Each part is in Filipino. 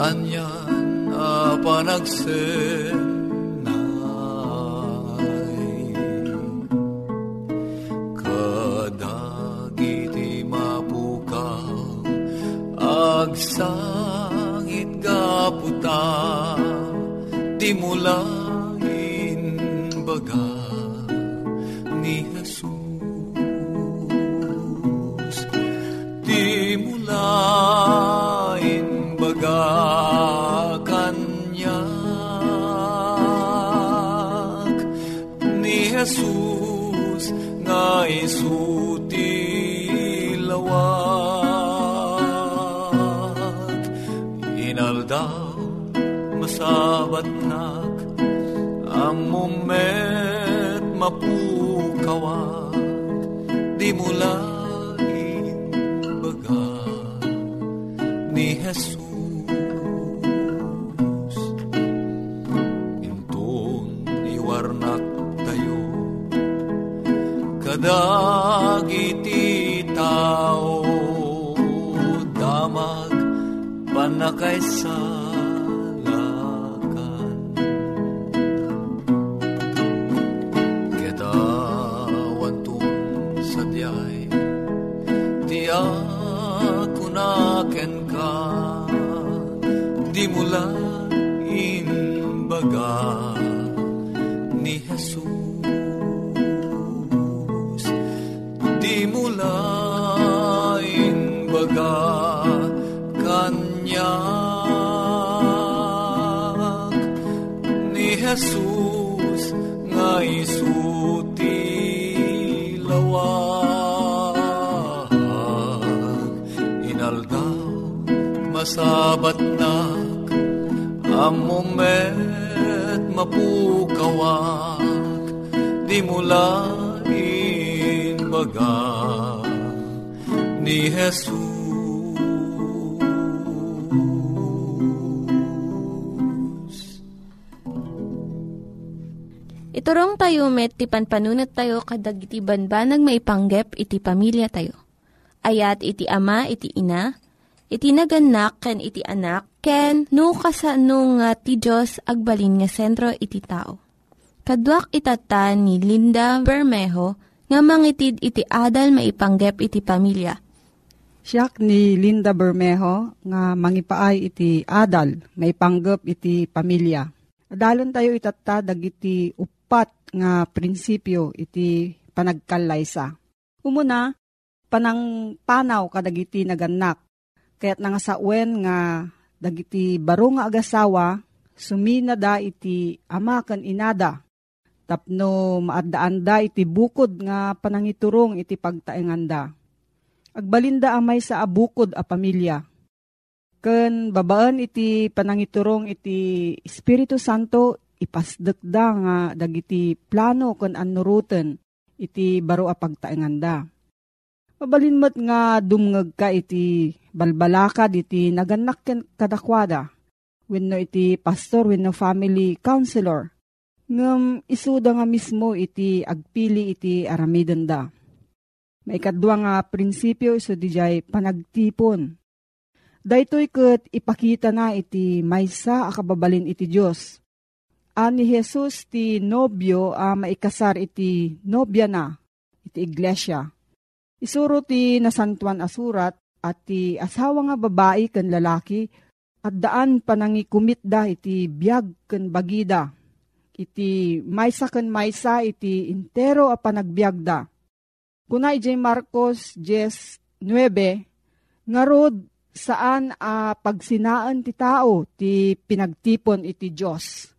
Anyan panagsenay Kadagiti mapukaw Agsangit gaputa Di mulain amumet mapukawag di mulain baga ni Jesus. Intun iwarnak tayo kadagiti tao damag panakaisalakan masabat nak amumet mapukawak di mula baga ni Jesus Iturong tayo met, ti panpanunat tayo kadag iti banbanag maipanggep iti pamilya tayo. Ayat iti ama, iti ina, iti naganak, ken iti anak, ken no, kasano nga ti Diyos agbalin nga sentro iti tao. Kaduak itatan ni Linda Bermejo nga mangitid iti adal maipanggep iti pamilya. Siyak ni Linda Bermejo nga mangipaay iti adal maipanggep iti pamilya. Adalon tayo itata dagiti upat nga prinsipyo iti panagkalaysa. Umuna, panang panaw kadagiti naganak. Kaya't nga sa uwen nga dagiti baro nga agasawa, sumina da iti ama kan inada. Tapno maadaan da iti bukod nga panangiturong iti pagtaenganda. Agbalinda amay sa abukod a pamilya. Ken babaan iti panangiturong iti Espiritu Santo ipasdek da nga dagiti plano ken anuruten iti baro a pagtaenganda. Mabalinmat nga dumngeg ka iti balbalakad iti naganak kadakwada. Wenno iti pastor wenno family counselor. Ngem isuda nga mismo iti agpili iti aramiden da. Maikadwa nga prinsipyo iso dijay panagtipon. Daytoy ket ipakita na iti maysa akababalin iti Dios. Ani Jesus ti nobyo a maikasar iti nobya na iti iglesia Isuro ti nasantuan asurat at ti asawa nga babae ken lalaki at daan panangikumit da iti biyag ken bagida. Iti maysa ken maysa iti intero a panagbiag da. Kuna ijay Marcos 10.9 nga rod saan a pagsinaan ti tao ti pinagtipon iti Diyos.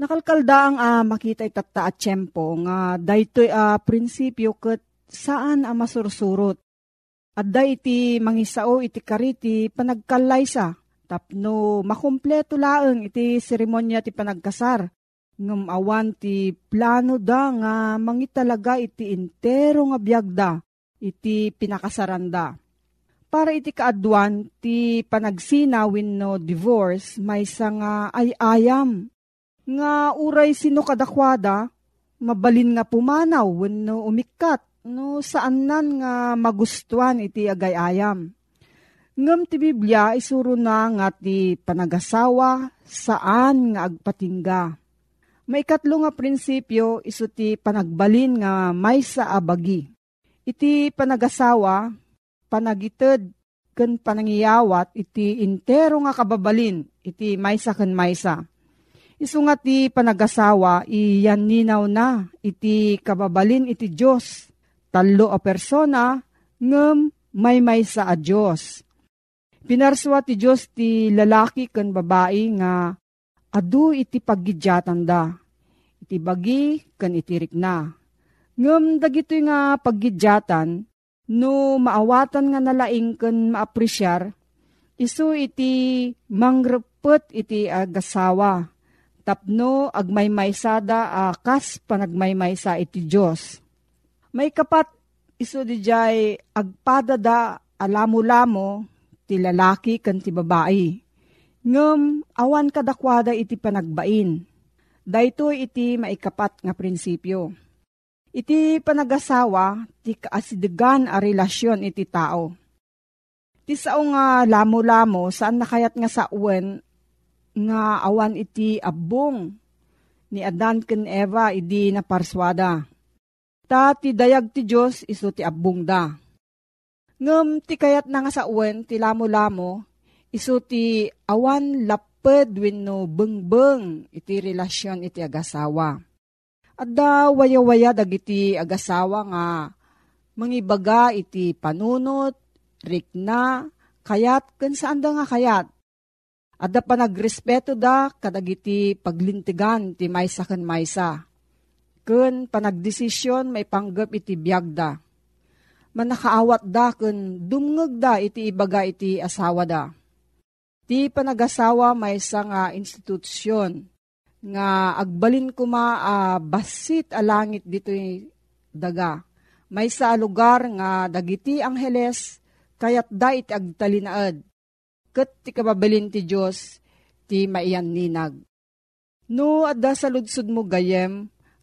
Nakalkalda ang a makita itata at tiyempo nga daytoy a prinsipyo ket saan a masursurot. Adda iti mangisao iti kariti panagkalaysa tapno makumpleto laeng iti seremonya ti panagkasar. Ngam awan ti plano da nga mangitalaga iti intero nga biyagda iti pinakasaranda. Para iti kaadwan ti panagsina no divorce may nga ay ayam. Nga uray sino kadakwada, mabalin nga pumanaw wenno umikat no saan nan nga magustuhan iti agayayam. Ngam ti Biblia isuro na nga ti panagasawa saan nga agpatingga. May katlo nga prinsipyo iso ti panagbalin nga may sa abagi. Iti panagasawa, panagited ken panangiyawat iti intero nga kababalin iti maysa ken maysa. Isu nga ti panagasawa iyan ninaw na iti kababalin iti Diyos talo a persona ngem may may sa a Diyos. Pinarswa ti Diyos ti lalaki ken babae nga adu iti paggidyatan da. Iti bagi ken iti rikna. Ngem dagito nga paggidyatan no maawatan nga nalaing ken maapresyar isu iti mangrepet iti agasawa tapno agmaymaysada akas panagmaymaysa iti Diyos may kapat iso di jay agpadada alamo-lamo ti lalaki kan ti babae. Ngem awan kadakwada iti panagbain. Dayto iti maikapat nga prinsipyo. Iti panagasawa ti kaasidegan a relasyon iti tao. Ti sao nga lamo-lamo saan nakayat nga sa uwen nga awan iti abong ni Adan ken Eva idi na parswada Ta ti dayag ti Diyos iso ti abong da. Ngem ti kayat na nga sa uwen ti lamo-lamo, iso ti awan laped wenno bengbeng iti relasyon iti agasawa. At da waya-waya dagiti agasawa nga mangibaga iti panunot, rikna, kayat ken saan da nga kayat. Adda pa nagrespeto da kadagiti paglintigan ti maysa ken maysa ken panagdesisyon may panggap iti biyagda. Manakaawat da ken dumngeg da iti ibaga iti asawa da. Ti panagasawa may nga institusyon nga agbalin kuma uh, basit a langit dito daga. May sa lugar nga dagiti angheles kayat da iti agtalinaad. Kat ti kababalin ti Diyos ti maiyan ninag. No, adda sa mo gayem,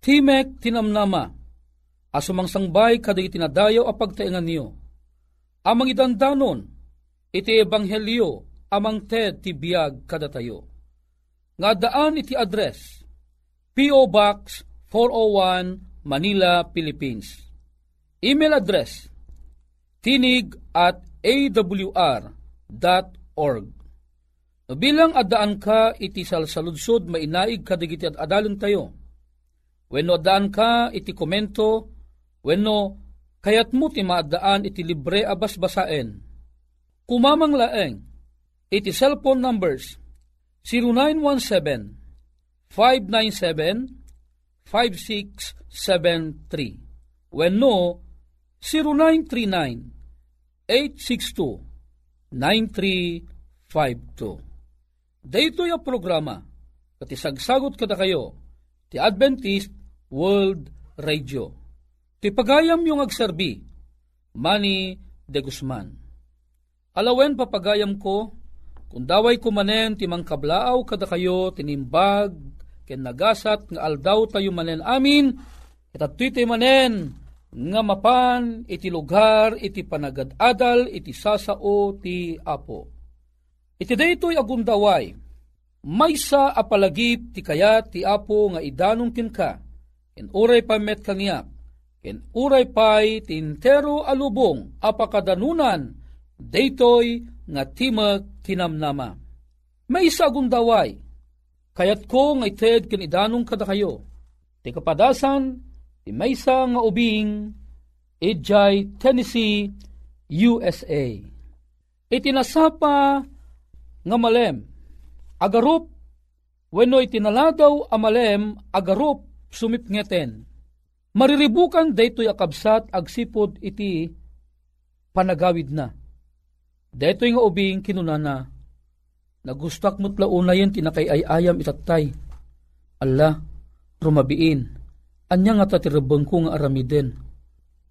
Timek tinamnama. Asumang sangbay kaday tinadayo a pagtaingan niyo. Amang idandanon, iti ebanghelyo, amang ted ti biyag kada tayo. Nga daan iti address, P.O. Box 401 Manila, Philippines. Email address tinig at awr.org. Bilang adaan ka iti salsaludsod mainaig kadigiti at adalon tayo. Wenno adaan ka iti komento, wenno kayat mo ti maadaan iti libre abas basaen. Kumamang laeng iti cellphone numbers 0917 597 5673 wenno 0939-862-9352. Dito yung programa, pati sagsagot kada kayo, ti Adventist World Radio. Ti pagayam yung agserbi, Manny de Guzman. Alawen papagayam ko, kung daway kumanen ti mangkablaaw kada kayo, tinimbag, ken nagasat nga aldaw tayo manen amin, itatoy tayo manen, nga mapan iti lugar iti panagad-adal iti sasao ti apo. Iti daytoy agundaway, maysa apalagip ti kayat ti apo nga idanong kinka, ken uray pa met kaniyak, ken uray pay tintero alubong apakadanunan, daytoy nga timag tinamnama. Maysa agundaway, kayat ko nga ited ken kada kayo, ti kapadasan Ti maysa nga ubing Ejay, Tennessee, USA. Itinasapa nga malem, agarup, wenno itinaladaw amalem, agarup, sumipngeten. Mariribukan daytoy akabsat agsipod iti panagawid na. Daytoy nga ubing kinunana, nagustak mo't launayan tinakay ay ayam itatay. Allah, rumabiin, Anya nga tatirabang ko nga aramiden.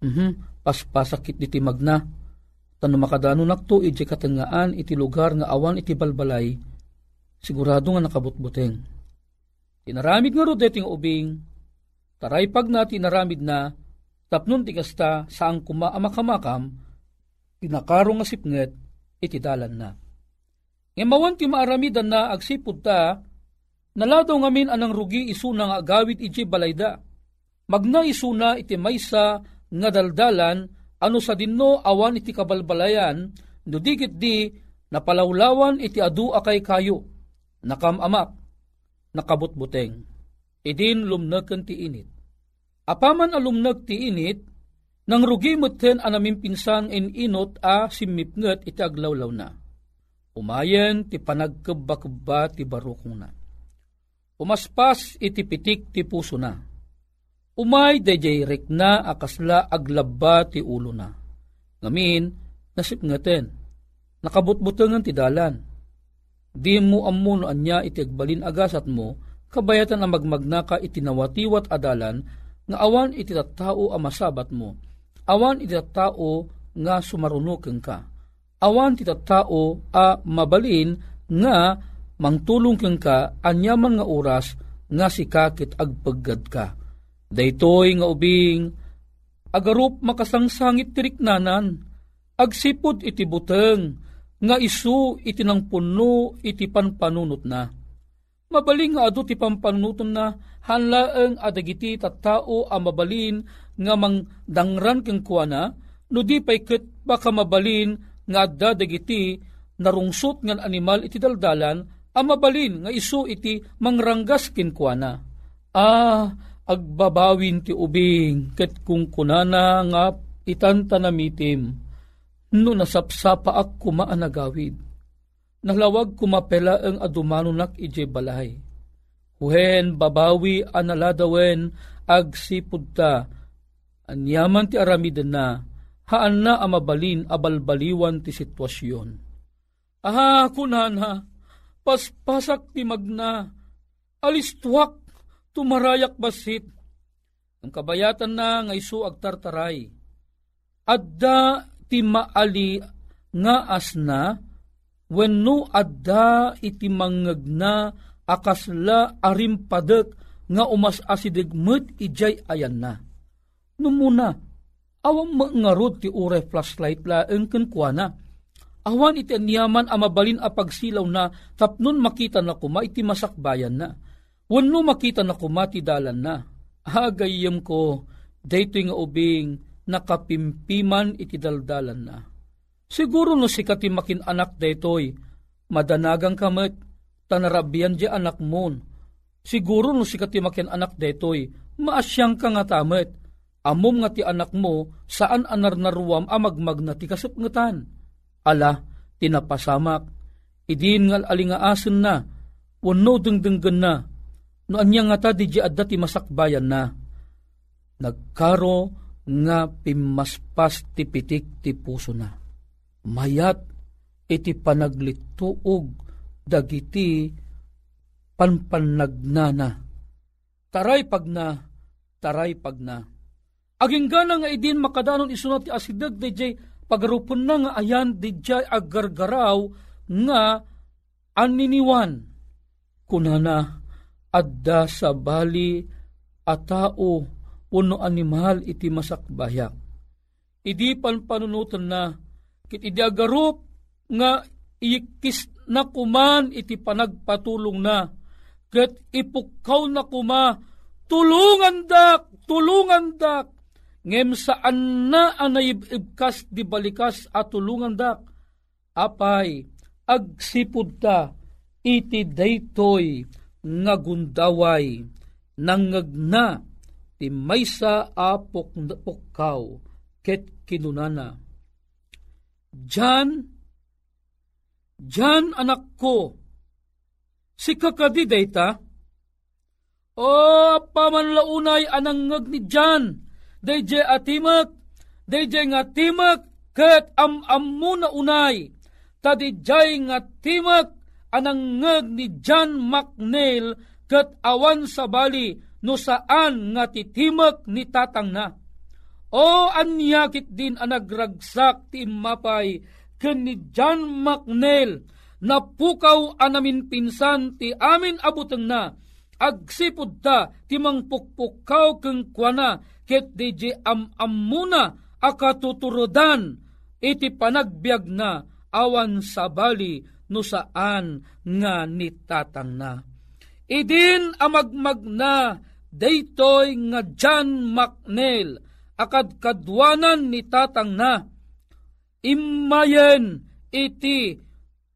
Mhm, paspasakit iti magna. Tano makadano nakto iti katangaan iti lugar nga awan iti balbalay, sigurado nga nakabutbuteng. Tinaramid nga ro deting ubing, taray pag na tinaramid na, tapnon ti kasta saang kuma amakamakam, tinakaro nga sipnget, iti dalan na. Ngemawan ti maaramidan na agsipud ta, naladaw ngamin anang rugi isu nga agawit iti balayda magna isuna iti maysa nga daldalan ano sa dinno awan iti kabalbalayan no digit di napalawlawan iti adu akay kayo nakamamak nakabutbuteng idin lumnag ti init apaman alumnag ti init nang rugi meten anamin pinsan in inot a simipnget iti aglawlaw na. Umayen ti panagkebba-kebba ti barukong na. Umaspas iti pitik ti puso na. Umay dayjay na akasla aglabba ti ulo na. Ngamin, nasip ngaten, nakabutbutangan ti dalan. Di mo ammo no anya iti agbalin agasat mo, kabayatan ang magmagnaka iti nawatiwat adalan, nga awan iti tattao a masabat mo. Awan iti tattao nga sumarunuken ka. Awan iti tattao a mabalin nga mangtulong keng ka anyaman nga oras nga sikakit agpaggad ka Daytoy nga ubing, agarup makasangsangit tiriknanan, agsipod iti buteng, nga isu iti nang puno iti panpanunot na. Mabaling nga adu ti pampanunuton na, hanlaeng adagiti tattao a mabalin nga mang dangran keng kuana, no di pay ket baka mabalin nga adda dagiti narungsot ngan animal iti daldalan, amabalin nga isu iti mangranggas kinkwana. Ah, agbabawin ti ubing ket kung kunana nga itanta namitim no nasapsapa ak kumaanagawid. Nalawag kumapela ang adumanunak ije balay. Huhen babawi analadawen ag sipud ta. Anyaman ti aramiden na, haan na amabalin abalbaliwan ti sitwasyon. Aha, kunana, paspasak ti magna, alistuak, tumarayak basit. Ang kabayatan na nga isu agtartaray. Adda ti maali nga asna, wenno adda iti mangagna akasla arimpadek nga umas asidigmet ijay ayan na. Numuna, awang mangarod ti ure flashlight la engken kuana. Awan iti niyaman amabalin a pagsilaw na tapnon makita na kuma iti masakbayan na. Wano makita na kuma ti dalan na. Hagayem ko, daytoy nga ubing nakapimpiman iti daldalan na. Siguro no si katimakin anak daytoy, madanagang kamet, tanarabian di anak mon. Siguro no si katimakin anak daytoy, maasyang ka nga amom nga ti anak mo, saan anar naruam amagmag na ti kasupngatan. Ala, tinapasamak, idin ngal alingaasen na, wano dengdenggen na, no anya nga ta di adda masakbayan na. Nagkaro nga pimaspas ti pitik ti puso na. Mayat iti panaglituog dagiti panpanagnana. Taray pag na, taray pag na. Aging gana nga idin makadanon isunat ti asidag DJ pagarupon na nga ayan DJ agargaraw nga aniniwan. Kunana adda sa bali a tao uno animal iti masakbayak. Idi pan panunutan na kit idi agarup nga ikis na kuman iti panagpatulong na. Ket ipukaw na kuma tulungan dak tulungan dak. Ngem saan na anayibkas di balikas at tulungan dak? Apay agsipud ta iti daytoy nga gundaway nangagna ti maysa a pukkaw ket kinunana. Diyan, diyan anak ko, si kakadi dayta, o pamanlaunay anangag ni Diyan, dayje atimak, dayje nga timak, ket am-am mo na unay, tadijay nga timak, anangag ni John McNeil ket awan sa bali no saan nga titimak ni tatang na. O anyakit din ang nagragsak ti mapay ken ni John McNeil. Na pukaw anamin pinsan ti amin abuteng na. Agsipod ta ti mangpukpukaw keng kuana ket DJ am amuna akatuturodan iti panagbiag na awan sa bali no saan nga nitatang na. Idin amagmag na daytoy nga John McNeil akad kadwanan ni tatang na. Imayen iti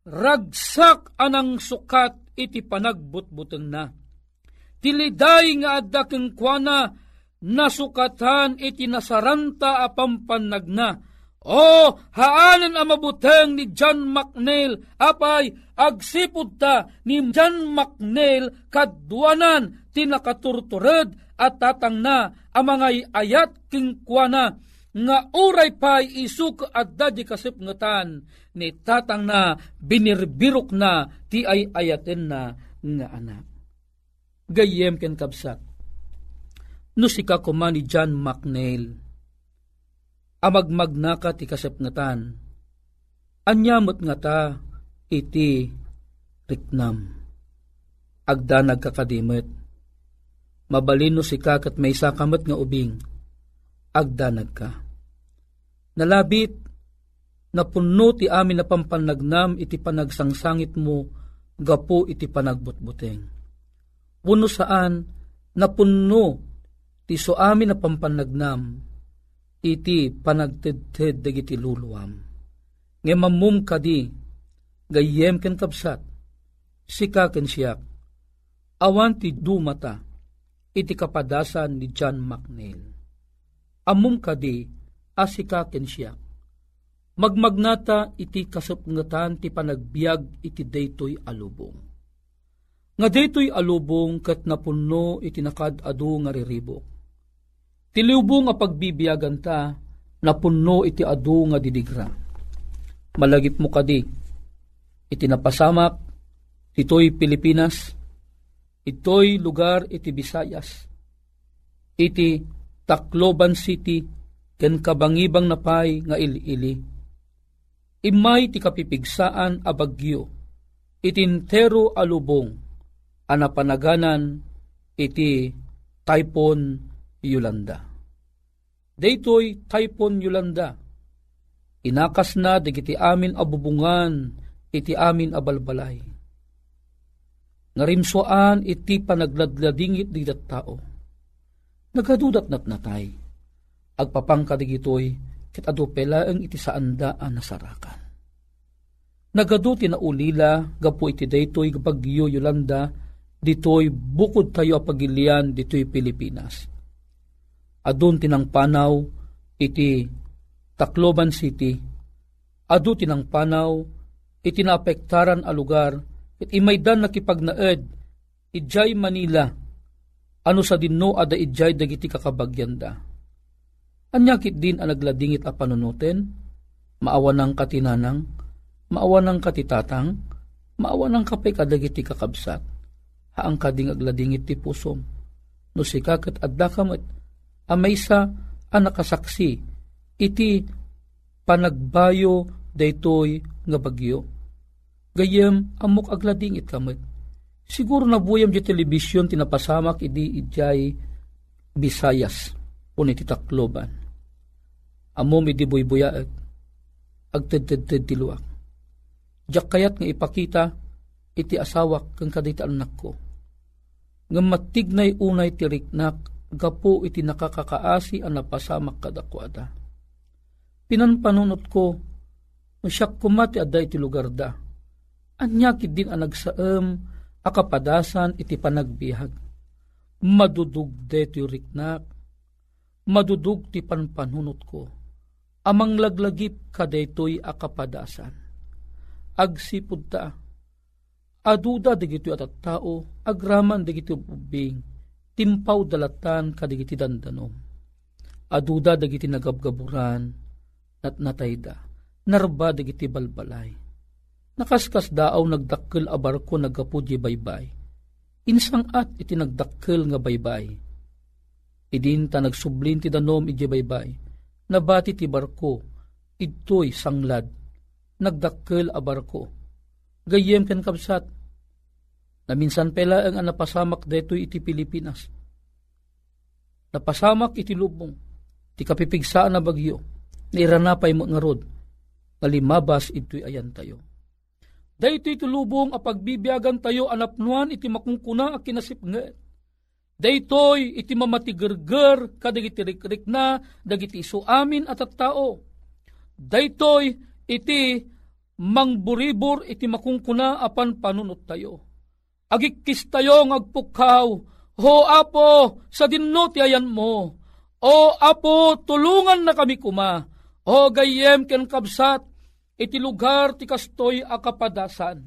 ragsak anang sukat iti panagbutbuteng na. Tiliday nga adda keng kuana nasukatan iti nasaranta apampanag na o, haanan ang mabuteng ni John McNeil, apay, agsipod ta ni John McNeil kadwanan tinakaturtured at tatang na ang mga ayat kingkwana nga uray pay isuk at dadi kasipngatan ni tatang na binirbirok na ti ay ayaten na nga anak. Gayem ken kabsat. No sika kuma ni John McNeil amagmagnaka ti kasepngatan. Anyamot nga ta iti riknam. Agda nagkakadimet. Mabalino si kakat may sakamat nga ubing. Agda nagka. Nalabit, napuno ti amin na pampanagnam iti panagsangsangit mo, gapo iti panagbutbuteng. Puno saan, napuno ti so amin na pampanagnam, iti panagtedted dagiti luluwam. Nga mamum kadi, gayem ken kapsat, sikaken siyak, awan ti dumata, iti kapadasan ni John McNeil. Amum kadi, asikaken siyak, magmagnata iti kasapngatan ti panagbiag iti daytoy alubong. Nga daytoy alubong kat napunno iti nakadado nga riribok. Tiliubong a pagbibiyagan ta, napunno iti adu nga didigra. Malagip mo kadi, iti napasamak, ito'y Pilipinas, ito'y lugar iti Visayas, iti Tacloban City, ken kabangibang napay nga ili-ili. Imay ti kapipigsaan a bagyo, itintero alubong, anapanaganan iti Typhoon Yolanda. Daytoy Typhoon Yolanda, inakas na digiti amin abubungan iti amin abalbalay. Ngarimsoan iti panagladladingit di tao. Nagadudat nat natay. Agpapangka digitoy ket adu pelaeng iti saandaan nasarakan. Nagadu tinaulila gapu iti daytoy bagyo Yolanda ditoy bukod tayo pagilian ditoy Pilipinas. Adun tinang panaw iti Tacloban City. Adu tinang panaw iti naapektaran a lugar it imaydan nakipagnaed ijay Manila. Ano sa dinno ada ijay dagiti kakabagyanda. Anyakit din ang nagladingit a panunutin, maawa ng katinanang, maawa ng katitatang, maawa ng kapay kadagiti kakabsat, haang kading agladingit ti pusom, no si kakat adda kamat, amaysa ang nakasaksi, iti panagbayo daytoy nga bagyo. Gayem amok aglading it kamat. Siguro na buyam di telebisyon tinapasamak idi ijay Bisayas un iti Tacloban. Amom idi buybuyaag agtedted tiluak. Diyak kayat nga ipakita iti asawak kang kadita anak ko. Nga matignay unay tiriknak gapo iti nakakakaasi ang napasamak kadakwada. Pinanpanunot ko, masyak kumati adda iti lugar da. Anyakit din ang nagsaam, akapadasan iti panagbiag. Madudug deti riknak, madudug ti panpanunot ko. Amang laglagip kadetoy akapadasan. Agsipud ta, aduda digito at tao, agraman digito ubing, timpaw dalatan kadigiti dandanom. Aduda dagiti nagabgaburan, at natayda, narba dagiti balbalay. Nakaskas daaw nagdakkel a barko nagapudye baybay. Insang at iti nagdakkel nga baybay. Idin ta nagsublin ti danom iti baybay. Nabati ti barko, ito'y sanglad. Nagdakkel a barko. Gayem ken kapsat, na minsan pela ang napasamak deto iti Pilipinas. Napasamak iti lubong, ti kapipigsaan na bagyo, nairanapay mo nga rod, ngalimabas ito'y ayan tayo. Dahito iti lubong a pagbibiyagan tayo anapnuan iti makungkuna a kinasipnget. Daytoy iti mamatigerger kadagiti rikrik na dagiti iso amin at at tao. Daytoy iti mangburibor iti makungkuna apan panunot tayo agikis tayo ngagpukaw, Ho apo, sa dinno ti ayan mo. O apo, tulungan na kami kuma. O gayem ken kabsat, iti lugar ti kastoy akapadasan.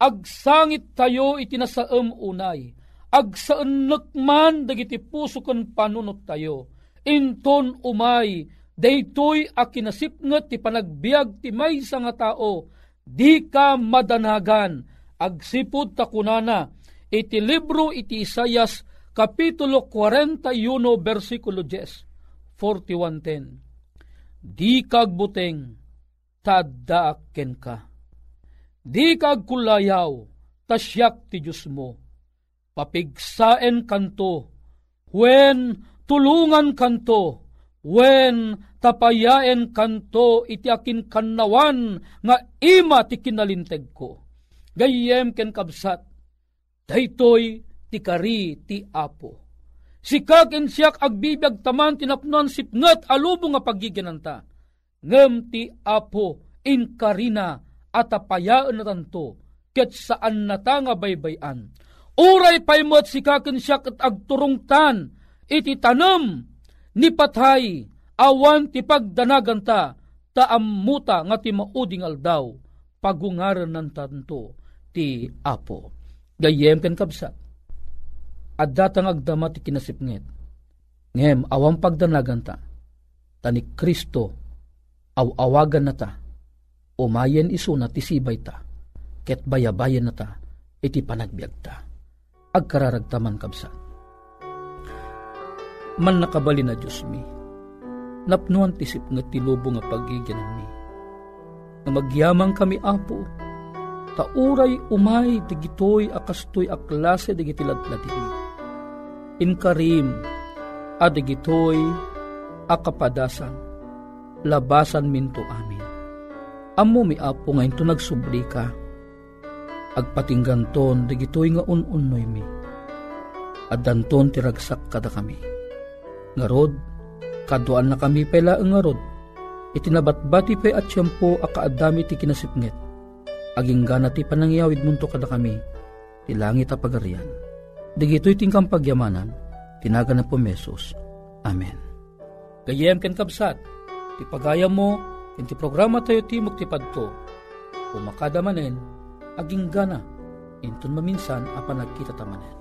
Agsangit tayo iti nasaem unay. Agsaan man dagiti puso ken panunot tayo. Inton umay, daytoy a kinasipnget ti panagbiag ti maysa nga tao, di ka madanagan, agsipod ta kunana, iti libro iti Isayas, Kapitulo 41, versikulo 10, 41.10. Di kag buteng, tadaakken ka. Di kag kulayaw, tasyak ti Diyos mo. Papigsaen kanto, when tulungan kanto, when tapayaen kanto iti akin kannawan nga ima ti kinalinteg ko. Gayem ken kabsat, daytoy ti kari ti apo. Si kagen siyak agbibiyag taman tinapnuan sipnget alubo nga pagiginanta. Ngem ti apo in karina at apayaan na tanto, ket saan na ta nga baybayan. Uray paymot si kaken siya kat agturungtan, iti tanam, ni patay, awan ti pagdanagan ta, taammuta nga ti mauding aldaw, pagungaran ng tanto ti apo. Gayem ken kabsat. At datang agdama ti kinasipnget. Ngem, awang pagdanagan ta, tani Kristo, awawagan na ta, umayen iso na ti sibay ta, ket bayabayan na ta, iti panagbiag ta. Agkararagtaman kabsat. Man nakabali na Diyos mi, napnuan tisip nga tilubo nga pagigyanan mi. Nga magyamang kami apo, tauray umay digitoy akastoy aklase digitiladladin. Inkarim, adigitoy akapadasan, labasan minto amin. Amo mi apo ngayon to nagsubli ka, agpatinggan ton digitoy nga un-unoy mi. At danton tiragsak kada kami. Ngarod, kaduan na kami pela ang ngarod, itinabatbati pa at siyampo akaadami ti kinasipnget. Aging gana panangyawid munto kada kami, ti langit a pagarian. Digito'y tingkang pagyamanan, tinaga na po mesos. Amen. Gayem ken kabsat, ti pagayam mo, ken ti programa tayo ti muktipadto, umakadamanen, aging gana, inton maminsan apan nagkita tamanen.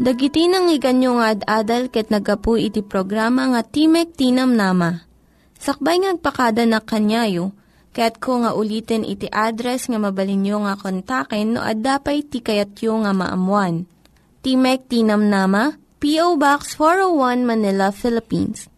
Dagiti nang iganyo nga ad-adal ket nagapu iti programa nga Timek Tinam Nama. Sakbay ngagpakada na kanyayo, ket ko nga ulitin iti address nga mabalinyo nga kontaken no ad-dapay tikayatyo nga maamuan. Timek Tinam Nama, P.O. Box 401 Manila, Philippines.